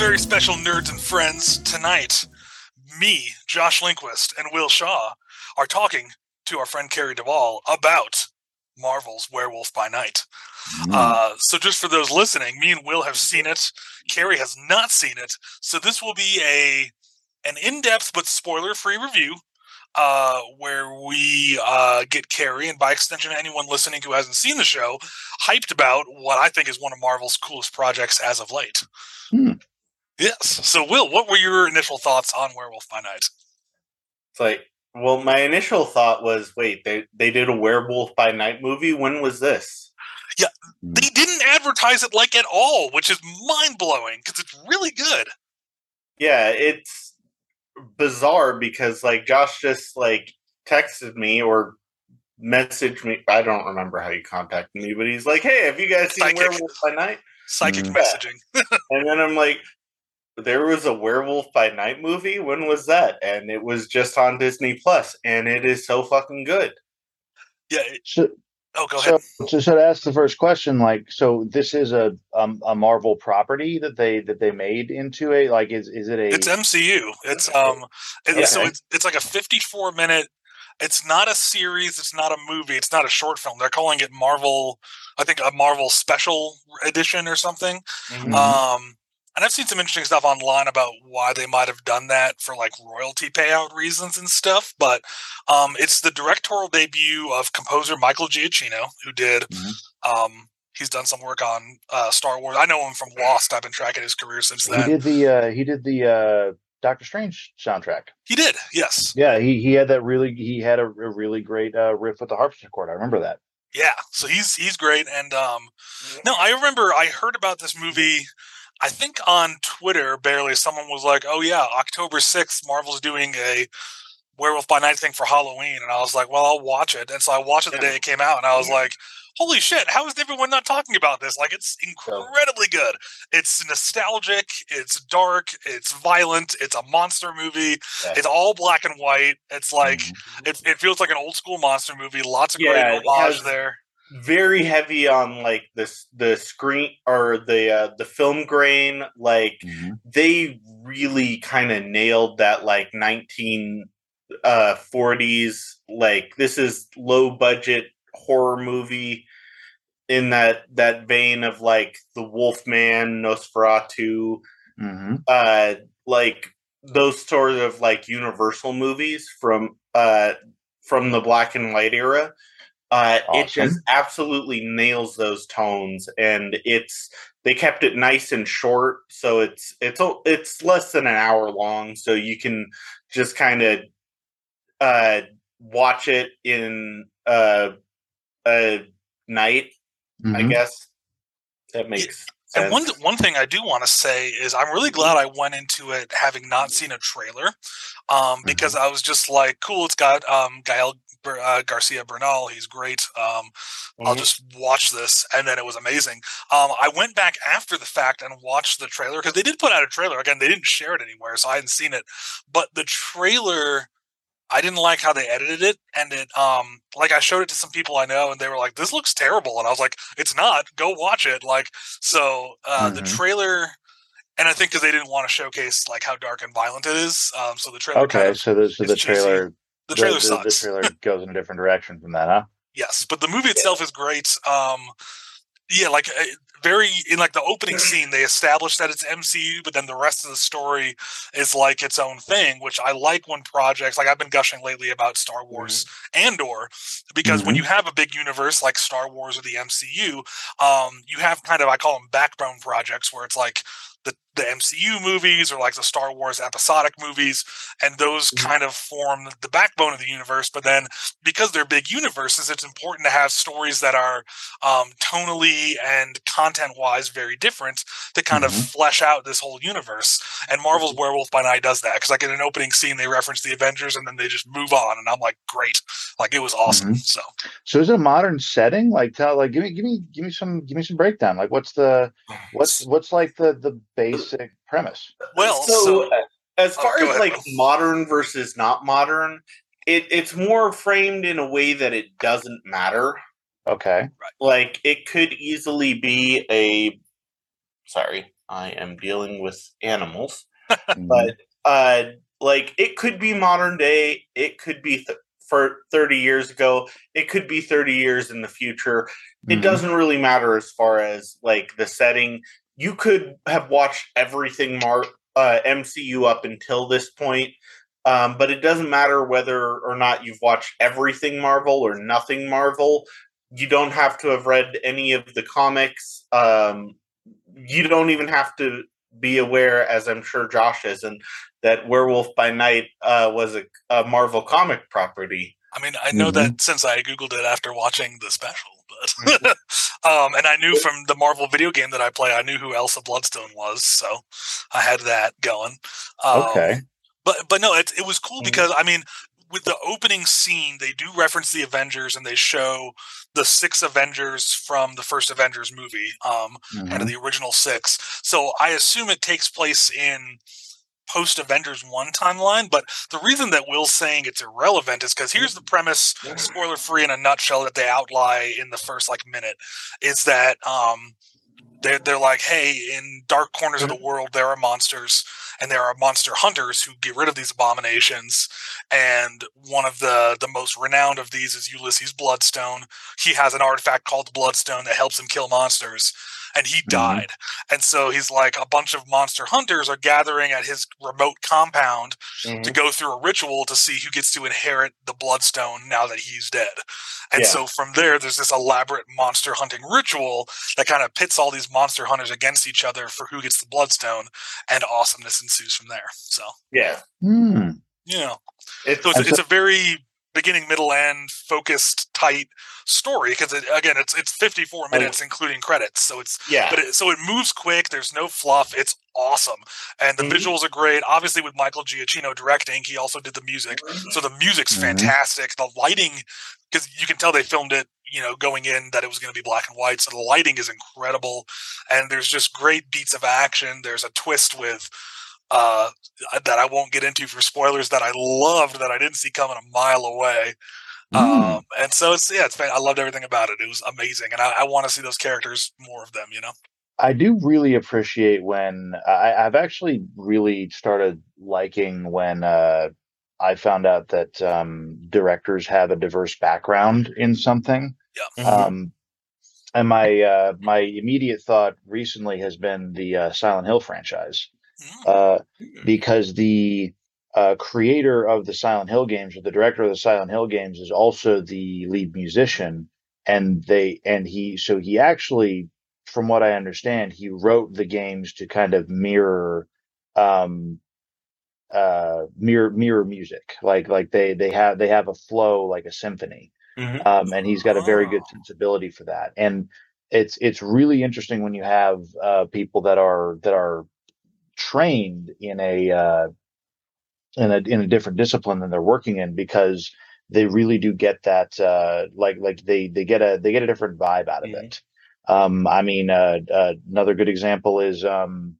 very special nerds and friends. Tonight, me, Josh Linquist, and Will Shaw are talking to our friend Carrie Duvall about Marvel's Werewolf by Night. Mm. Uh, so, just for those listening, me and Will have seen it. Carrie has not seen it. So, this will be a an in depth but spoiler free review uh, where we uh, get Carrie and by extension anyone listening who hasn't seen the show hyped about what I think is one of Marvel's coolest projects as of late. Hmm. Yes. So, Will, what were your initial thoughts on Werewolf by Night? It's like, well, my initial thought was, wait, they they did a Werewolf by Night movie. When was this? Yeah, they didn't advertise it like at all, which is mind blowing because it's really good. Yeah, it's bizarre because like Josh just like texted me or messaged me. I don't remember how he contacted me, but he's like, "Hey, have you guys seen Psychic. Werewolf by Night?" Psychic Mm. messaging. And then I'm like, "There was a Werewolf by Night movie. When was that?" And it was just on Disney Plus, and it is so fucking good. Yeah. it- So, oh, go ahead. so, so, so to ask the first question, like, so this is a um, a Marvel property that they that they made into a like is is it a It's MCU. It's um, it, so it's it's like a fifty-four minute. It's not a series. It's not a movie. It's not a short film. They're calling it Marvel. I think a Marvel special edition or something. Mhm. Um, and I've seen some interesting stuff online about why they might have done that for like royalty payout reasons and stuff. But um, it's the directorial debut of composer Michael Giacchino, who did. Mhm. Um, he's done some work on uh, Star Wars. I know him from Lost. I've been tracking his career since then. he did the uh, he did the uh, Doctor Strange soundtrack. He did, yes. Yeah, he he had that really he had a, a really great uh, riff with the harpsichord. I remember that. Yeah, so he's he's great, and um, no, I remember I heard about this movie. I think on Twitter, barely someone was like, "Oh yeah, October sixth, Marvel's doing a Werewolf by Night thing for Halloween," and I was like, "Well, I'll watch it." And so I watched it the day it came out, and I was like, "Holy shit! How is everyone not talking about this? Like, it's incredibly good. It's nostalgic. It's dark. It's violent. It's a monster movie. Yeah. It's all black and white. It's like." Mhm. It, it feels like an old school monster movie. Lots of Yeah, great homage has- there. Very heavy on like this the screen or the uh, the film grain like Mhm. they really kind of nailed that like 19 uh 40s like this is low budget horror movie in that that vein of like the wolfman nosferatu Mhm. uh like those sort of like universal movies from uh from the black and white era uh it just absolutely nails those tones and it's they kept it nice and short so it's it's it's less than an hour long so you can just kind of uh watch it in uh a night i Mhm. guess. That makes sense And one one thing I do want to say is I'm really glad I went into it having not seen a trailer, um, because I was just like, cool, it's got um, Gael uh, Garcia Bernal, he's great. Um, I'll Mhm. just watch this, and then it was amazing. Um, I went back after the fact and watched the trailer because they did put out a trailer. Again, they didn't share it anywhere, so I hadn't seen it. But the trailer, I didn't like how they edited it, and it, um, like I showed it to some people I know, and they were like, "This looks terrible," and I was like, "It's not. Go watch it." Like, so uh, the Mhm. trailer. And I think because they didn't want to showcase like how dark and violent it is, um, so the trailer. Okay, kind of, so the so the trailer the trailer the, sucks. the trailer goes in a different direction from that, huh? Yes, but the movie itself is great. Um, yeah, like very in like the opening scene, they establish that it's MCU, but then the rest of the story is like its own thing, which I like when projects like I've been gushing lately about Star Wars Andor, because when Mhm. you have a big universe like Star Wars or the MCU, um, you have kind of I call them backbone projects where it's like the the MCU movies or like the Star Wars episodic movies, and those Mhm. kind of form the backbone of the universe. But then because they're big universes, it's important to have stories that are um, tonally and content wise very different to kind of Mhm. flesh out this whole universe. And Marvel's Werewolf by Night does that because, like, in an opening scene, they reference the Avengers and then they just move on, and I'm like, great, like it was awesome. So So is it a modern setting? Like tell like give me give me give me some give me some breakdown. Like what's the what's what's like the the basic premise? well, so, so, as Oh, far go as ahead, like Will. modern versus not modern, it, it's more framed in a way that it doesn't matter. Okay. Like it could easily be a sorry, I am dealing with animals. Mhm. But uh, like it could be modern day. It could be th- for thirty years ago. It could be thirty years in the future. It Mhm. doesn't really matter as far as like the setting. You could have watched everything Mar- uh, MCU up until this point, um, but it doesn't matter whether or not you've watched everything Marvel or nothing Marvel. You don't have to have read any of the comics. Um, you don't even have to be aware, as I'm sure Josh isn't, that Werewolf by Night uh, was a, a Marvel comic property. I mean, I know Mhm. that since I googled it after watching the special, but um, and I knew from the Marvel video game that I play, I knew who Elsa Bloodstone was, so I had that going. Um, Okay. but but no, it it was cool Mhm. because I mean, with the opening scene, they do reference the Avengers and they show the six Avengers from the first Avengers movie, um, kind Mhm. of the original six. So I assume it takes place in post Avengers one timeline. But the reason that Will's saying it's irrelevant is because here's the premise, spoiler free in a nutshell, that they outline in the first like minute, is that um, they're they're like, hey, in dark corners of the world there are monsters, and there are monster hunters who get rid of these abominations. And one of the the most renowned of these is Ulysses Bloodstone. He has an artifact called the Bloodstone that helps him kill monsters. And he died. And so he's like, a bunch of monster hunters are gathering at his remote compound to go through a ritual to see who gets to inherit the bloodstone now that he's dead. And Yeah. so from there, there's this elaborate monster hunting ritual that kind of pits all these monster hunters against each other for who gets the bloodstone, and awesomeness ensues from there. So, Yeah, Hmm. you know, it's, so it's, And it's a very beginning, middle, end focused, tight story because it, again, it's it's 54 minutes including credits, so it's yeah. but it, so it moves quick. There's no fluff. It's awesome, and the Mhm. visuals are great. Obviously, with Michael Giacchino directing, he also did the music, so the music's Mhm. fantastic. The lighting, because you can tell they filmed it, you know, going in that it was going to be black and white. So the lighting is incredible, and there's just great beats of action. There's a twist with. Uh, that I won't get into for spoilers that I loved that I didn't see coming a mile away. Mm. Um, and so it's yeah, it's fan- I loved everything about it. It was amazing, and I, I want to see those characters more of them. You know. I do really appreciate when I, I've actually really started liking when uh, I found out that um, directors have a diverse background in something. Mhm. Um, and my uh, my immediate thought recently has been the uh, Silent Hill franchise. Uh, because the uh, creator of the Silent Hill games or the director of the Silent Hill games is also the lead musician, and they and he so he actually, from what I understand, he wrote the games to kind of mirror um uh mirror mirror music like like they they have they have a flow like a symphony Mhm. um, and he's got a very good Oh. sensibility for that. And it's it's really interesting when you have uh, people that are that are trained in a uh, in a in a different discipline than they're working in because they really do get that uh, like like they they get a they get a different vibe out of Mhm. it. Um, I mean, uh, uh, another good example is um,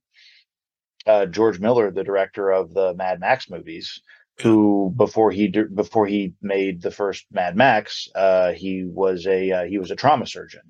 uh, George Miller, the director of the Mad Max movies who before he before he made the first Mad Max, uh, he was a uh, he was a trauma surgeon.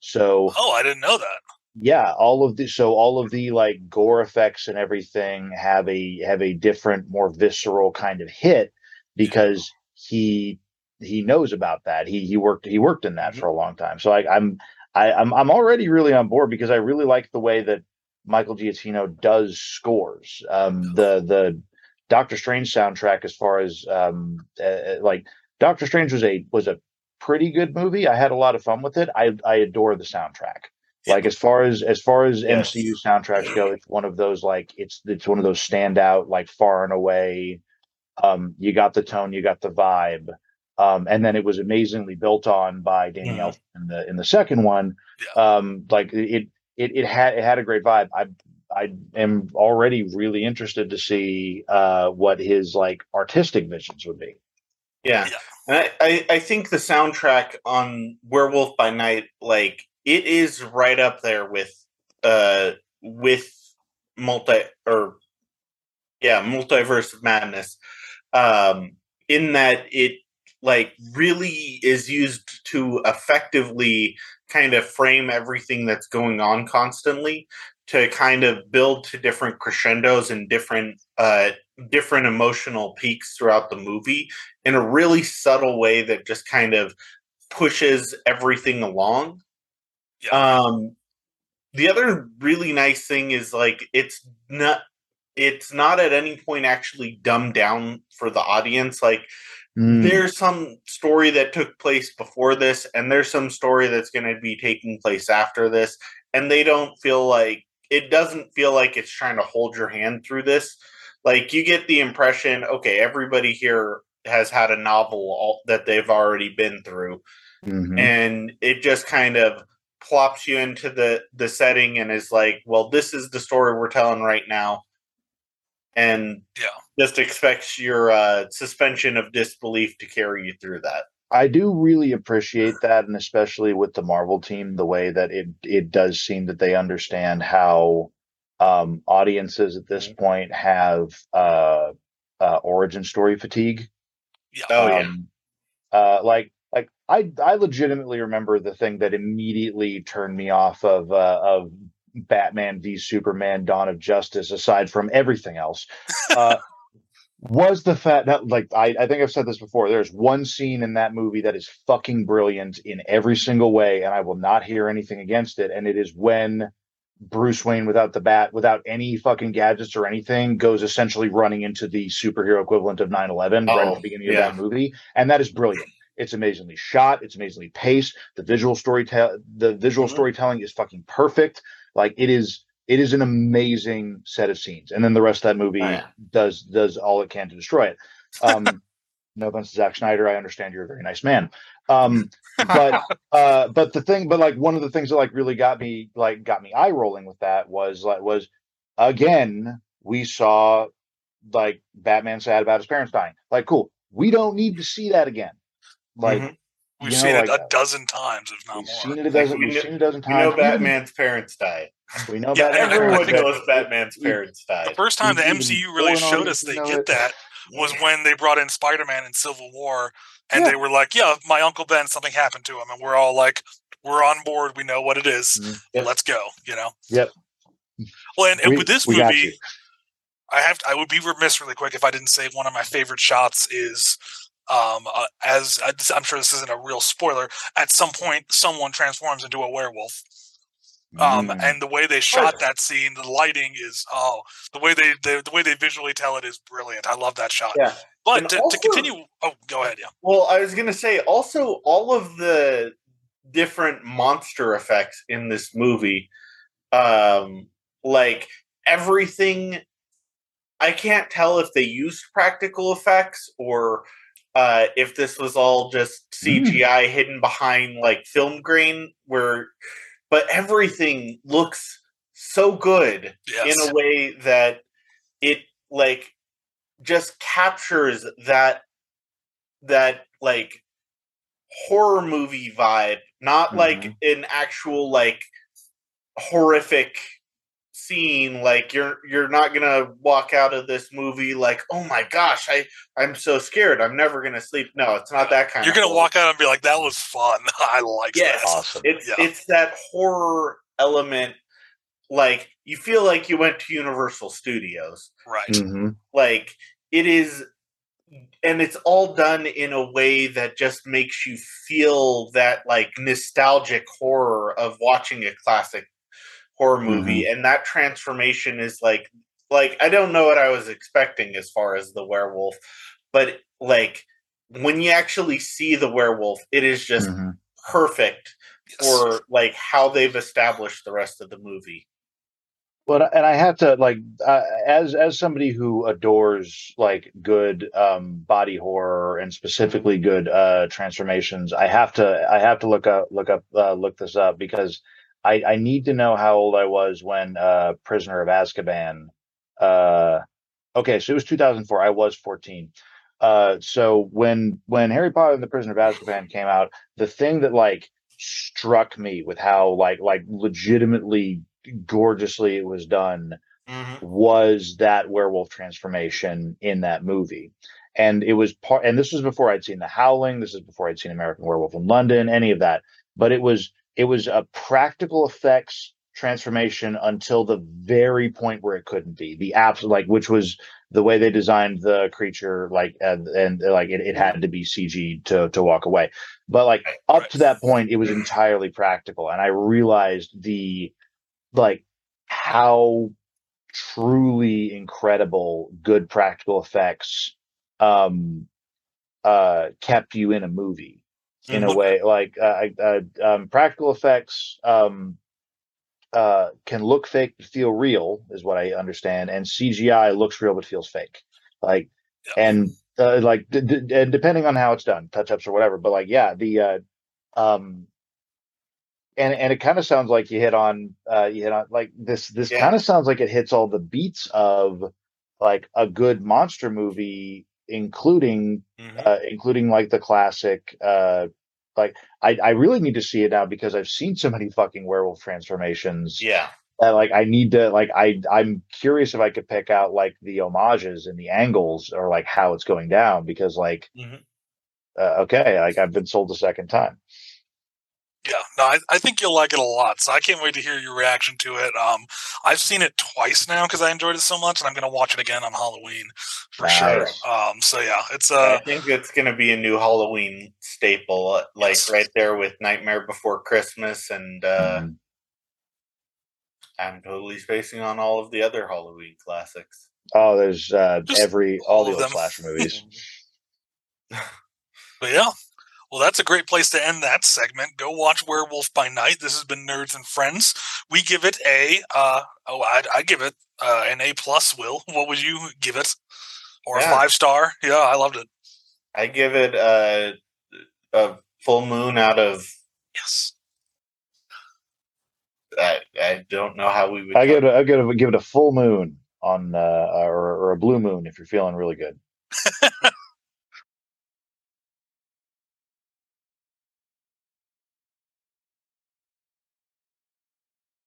So Oh, I didn't know that. Yeah, all of the so all of the like gore effects and everything have a have a different, more visceral kind of hit because he he knows about that. He he worked he worked in that for a long time. So I, I'm I, I'm I'm already really on board because I really like the way that Michael Giacchino does scores. Um, the the Doctor Strange soundtrack, as far as um, uh, like Doctor Strange was a was a pretty good movie. I had a lot of fun with it. I I adore the soundtrack. Like as far as as far as Yes. MCU soundtracks go, it's one of those like it's it's one of those standout like far and away. Um, you got the tone, you got the vibe, um, and then it was amazingly built on by Danny Mhm. In the in the second one. Um, like it it it had it had a great vibe. I I am already really interested to see uh, what his like artistic visions would be. Yeah. Yeah. And I, I, I think the soundtrack on Werewolf by Night, like it is right up there with uh with multi or yeah, multiverse of madness. Um in that it like really is used to effectively kind of frame everything that's going on constantly to kind of build to different crescendos and different uh different emotional peaks throughout the movie in a really subtle way that just kind of pushes everything along. Yeah. Um the other really nice thing is like it's not it's not at any point actually dumbed down for the audience like Mm. there's some story that took place before this and there's some story that's going to be taking place after this and they don't feel like it doesn't feel like it's trying to hold your hand through this like you get the impression okay everybody here has had a novel all, that they've already been through Mhm. and it just kind of plops you into the the setting and is like well this is the story we're telling right now and Yeah. just expects your uh, suspension of disbelief to carry you through that I do really appreciate that, and especially with the Marvel team, the way that it it does seem that they understand how um, audiences at this point have uh, uh, origin story fatigue. Yeah. Oh, yeah. um, uh, like like I I legitimately remember the thing that immediately turned me off of uh, of Batman v Superman: Dawn of Justice, aside from everything else. Uh, was the fact that like I, I think I've said this before. There's one scene in that movie that is fucking brilliant in every single way, and I will not hear anything against it. And it is when Bruce Wayne, without the bat, without any fucking gadgets or anything, goes essentially running into the superhero equivalent of 9/11 right at Oh, the beginning yeah. of that movie, and that is brilliant. It's amazingly shot. It's amazingly paced. The visual storytelling, the visual Mhm. storytelling is fucking perfect. Like it is, it is an amazing set of scenes. And then the rest of that movie Oh, yeah. does does all it can to destroy it. Um, no offense to Zack Snyder, I understand you're a very nice man. Um, but uh, but the thing, but like one of the things that like really got me like got me eye rolling with that was like was again we saw like Batman sad about his parents dying. Like, cool. We don't need to see that again. Like, Mhm. We've you know, seen it like, a dozen times, if not we've more. seen it a Like, dozen. we We've know- seen it a dozen you times. know batman's parents died We know Yeah, Batman. everyone knows batman's we- parents The first time the MCU really showed us they get it. that was when they brought in Spider-Man in Civil War, and Yeah. they were like, "Yeah, my Uncle Ben, something happened to him," and we're all like, "We're on board. We know what it is. Mhm. Yep. Let's go." You know. Yep. Well, and, and We- with this movie. I have I would be remiss really quick if I didn't say one of my favorite shots is um uh, as I'm sure this isn't a real spoiler at some point someone transforms into a werewolf. Um Mm. and the way they shot that scene the lighting is oh the way they the, the way they visually tell it is brilliant. I love that shot. Yeah. But to, also- to continue oh go ahead yeah. Well, I was gonna say also all of the different monster effects in this movie, um, like everything. I can't tell if they used practical effects or uh, if this was all just CGI hidden behind like film grain. Where, but everything looks so good yes in a way that it like just captures that that like horror movie vibe not like Mhm. an actual like horrific scene like you're you're not gonna walk out of this movie like oh my gosh i i'm so scared i'm never gonna sleep no it's not that kind you're gonna horror. walk out and be like that was fun I like Yes. that awesome. it's Yeah. it's that horror element like you feel like you went to universal studios right Mhm. like it is and it's all done in a way that just makes you feel that like nostalgic horror of watching a classic horror movie and that transformation is like like i don't know what i was expecting as far as the werewolf but like when you actually see the werewolf it is just Mhm. perfect Yes. for like how they've established the rest of the movie But and I have to like uh, as as somebody who adores like good um body horror and specifically good uh transformations, I have to I have to look up look up uh, look this up because I I need to know how old I was when uh Prisoner of Azkaban uh okay, so it was 2004. I was 14. Uh so when when Harry Potter and the Prisoner of Azkaban came out, the thing that like struck me with how like like legitimately gorgeously it was done was that werewolf transformation in that movie. And it was part, and this was before I'd seen The Howling. This is before I'd seen American Werewolf in London, any of that. But it was, it was a practical effects transformation until the very point where it couldn't be. The absolute like which was the way they designed the creature like and, and like it, it had to be cg to to walk away. But like up to that point it was entirely practical and i realized the like how truly incredible good practical effects um uh kept you in a movie in a Mhm. way like uh, uh um practical effects um uh can look fake but feel real is what i understand and cgi looks real but feels fake like Yeah. and uh, like d- d- and depending on how it's done touch ups or whatever but like yeah the uh um and and it kind of sounds like you hit on uh you hit on like this this Yeah. kind of sounds like it hits all the beats of like a good monster movie including Mhm. uh, including like the classic uh like I, I really need to see it now because I've seen so many fucking werewolf transformations Yeah. that like I need to like I I'm curious if I could pick out like the homages and the angles or like how it's going down because like Mhm. uh, okay like I've been sold a second time. Yeah, no, I, I think you'll like it a lot. So I can't wait to hear your reaction to it. Um, I've seen it twice now because I enjoyed it so much, and I'm going to watch it again on Halloween for sure. Um, so yeah, it's I uh, think it's going to be a new Halloween staple, uh, like Yes. right there with Nightmare Before Christmas, and uh, Mhm. I'm totally spacing on all of the other Halloween classics. Oh, there's uh Just every all all the of old them. slasher movies. but yeah. Well, that's a great place to end that segment. Go watch Werewolf by Night. This has been Nerds and Friends. We give it a uh oh, I'd, I'd give it uh, an A plus. Will, what would you give it? Or Yeah. a five star? Yeah, I loved it. I give it a, a full moon out of. Yes. I, I don't know how we would. I give it a, I give it a, give it a full moon on uh or, or a blue moon if you're feeling really good.